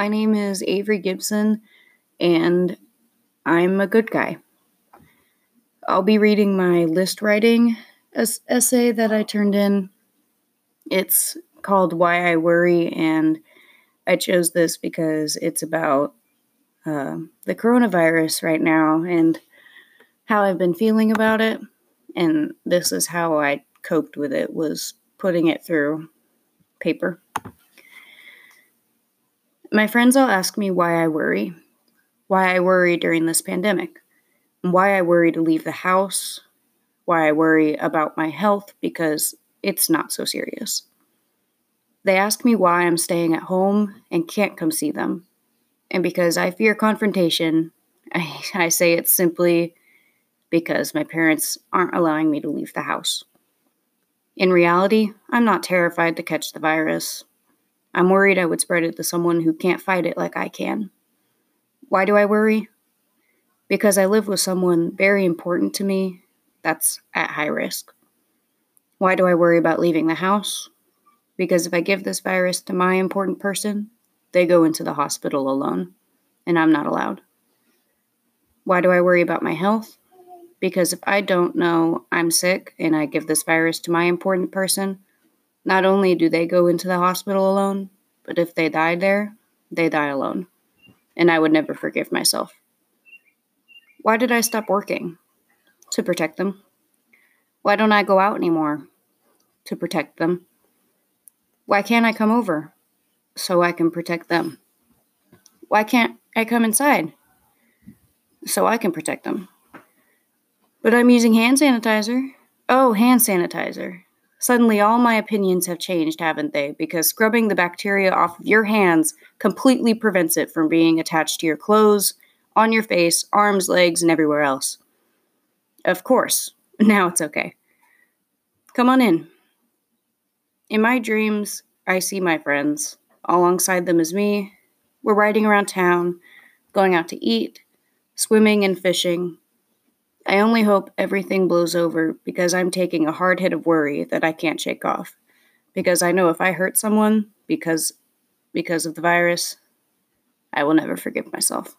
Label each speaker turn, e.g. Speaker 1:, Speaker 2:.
Speaker 1: My name is Avery Gibson, and I'm a good guy. I'll be reading my list writing es- essay that I turned in. It's called Why I Worry, and I chose this because it's about uh, the coronavirus right now and how I've been feeling about it. And this is how I coped with it was putting it through paper. My friends all ask me why I worry, why I worry during this pandemic, why I worry to leave the house, why I worry about my health because it's not so serious. They ask me why I'm staying at home and can't come see them. And because I fear confrontation, I, I say it's simply because my parents aren't allowing me to leave the house. In reality, I'm not terrified to catch the virus. I'm worried I would spread it to someone who can't fight it like I can. Why do I worry? Because I live with someone very important to me that's at high risk. Why do I worry about leaving the house? Because if I give this virus to my important person, they go into the hospital alone, and I'm not allowed. Why do I worry about my health? Because if I don't know I'm sick and I give this virus to my important person, not only do they go into the hospital alone, but if they die there, they die alone. And I would never forgive myself. Why did I stop working? To protect them. Why don't I go out anymore? To protect them. Why can't I come over? So I can protect them. Why can't I come inside? So I can protect them. But I'm using hand sanitizer. Oh, hand sanitizer. Suddenly, all my opinions have changed, haven't they? Because scrubbing the bacteria off of your hands completely prevents it from being attached to your clothes, on your face, arms, legs, and everywhere else. Of course, now it's okay. Come on in. In my dreams, I see my friends. Alongside them is me. We're riding around town, going out to eat, swimming, and fishing, I only hope everything blows over because I'm taking a hard hit of worry that I can't shake off. Because I know if I hurt someone because because of the virus, I will never forgive myself.